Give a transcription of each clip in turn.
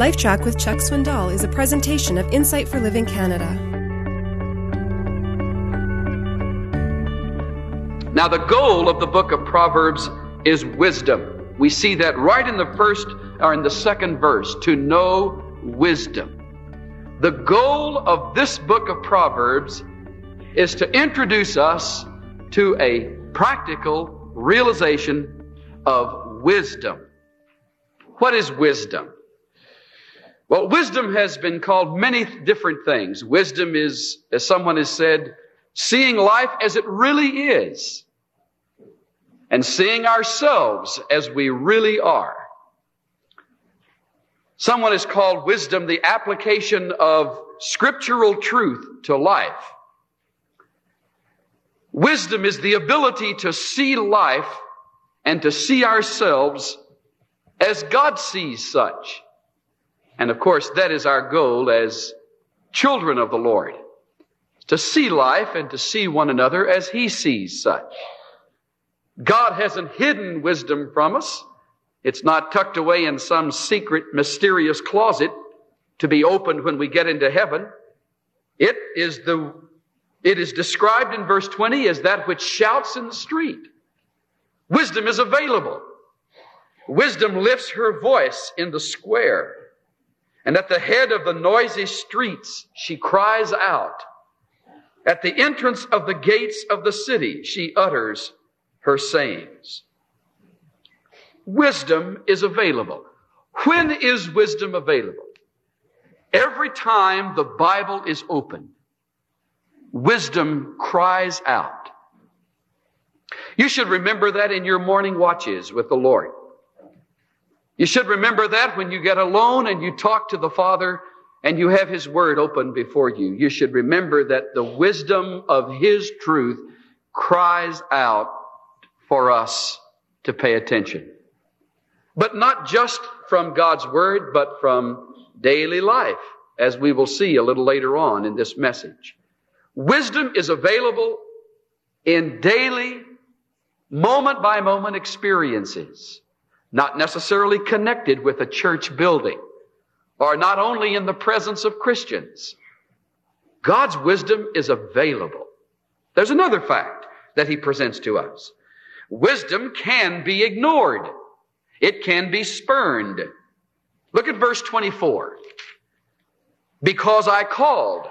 LifeTrac with Chuck Swindoll is a presentation of Insight for Living Canada. Now, the goal of the book of Proverbs is wisdom. We see that right in the first or in the second verse to know wisdom. The goal of this book of Proverbs is to introduce us to a practical realization of wisdom. What is wisdom? Well, wisdom has been called many different things. Wisdom is, as someone has said, seeing life as it really is and seeing ourselves as we really are. Someone has called wisdom the application of scriptural truth to life. Wisdom is the ability to see life and to see ourselves as God sees such. And of course, that is our goal as children of the Lord. To see life and to see one another as He sees such. God hasn't hidden wisdom from us. It's not tucked away in some secret, mysterious closet to be opened when we get into heaven. It is the, it is described in verse 20 as that which shouts in the street. Wisdom is available. Wisdom lifts her voice in the square. And at the head of the noisy streets, she cries out. At the entrance of the gates of the city, she utters her sayings. Wisdom is available. When is wisdom available? Every time the Bible is open, wisdom cries out. You should remember that in your morning watches with the Lord. You should remember that when you get alone and you talk to the Father and you have His Word open before you. You should remember that the wisdom of His truth cries out for us to pay attention. But not just from God's Word, but from daily life, as we will see a little later on in this message. Wisdom is available in daily, moment by moment experiences not necessarily connected with a church building, or not only in the presence of Christians. God's wisdom is available. There's another fact that he presents to us. Wisdom can be ignored. It can be spurned. Look at verse 24. Because I called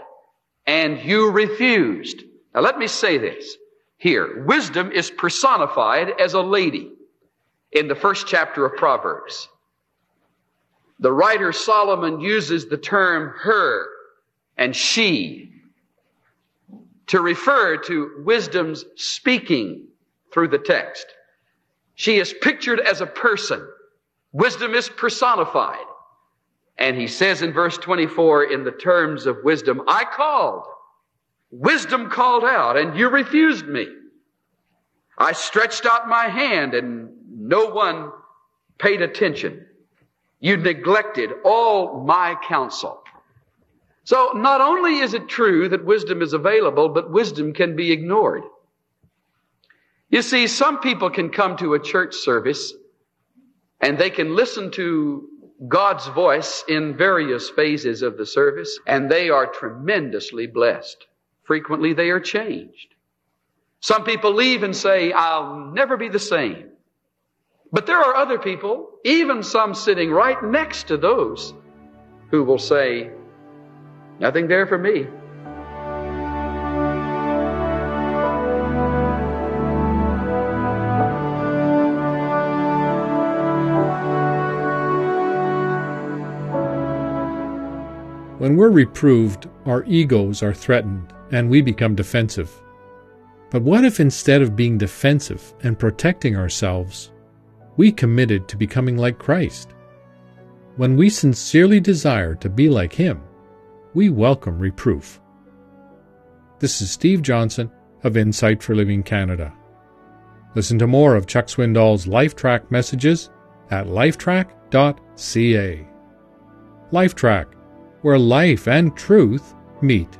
and you refused. Now let me say this here. Wisdom is personified as a lady in the first chapter of Proverbs. The writer Solomon uses the term her and she to refer to wisdom's speaking through the text. She is pictured as a person. Wisdom is personified. And he says in verse 24, in the terms of wisdom, I called. Wisdom called out, and you refused me. I stretched out my hand, and no one paid attention. You neglected all my counsel. So not only is it true that wisdom is available, but wisdom can be ignored. You see, some people can come to a church service and they can listen to God's voice in various phases of the service and they are tremendously blessed. Frequently they are changed. Some people leave and say, I'll never be the same. But there are other people, even some sitting right next to those, who will say, Nothing there for me. When we're reproved, our egos are threatened and we become defensive. But what if instead of being defensive and protecting ourselves, we committed to becoming like Christ. When we sincerely desire to be like Him, we welcome reproof. This is Steve Johnson of Insight for Living Canada. Listen to more of Chuck Swindoll's LifeTrac messages at lifetrac.ca. LifeTrac, where life and truth meet.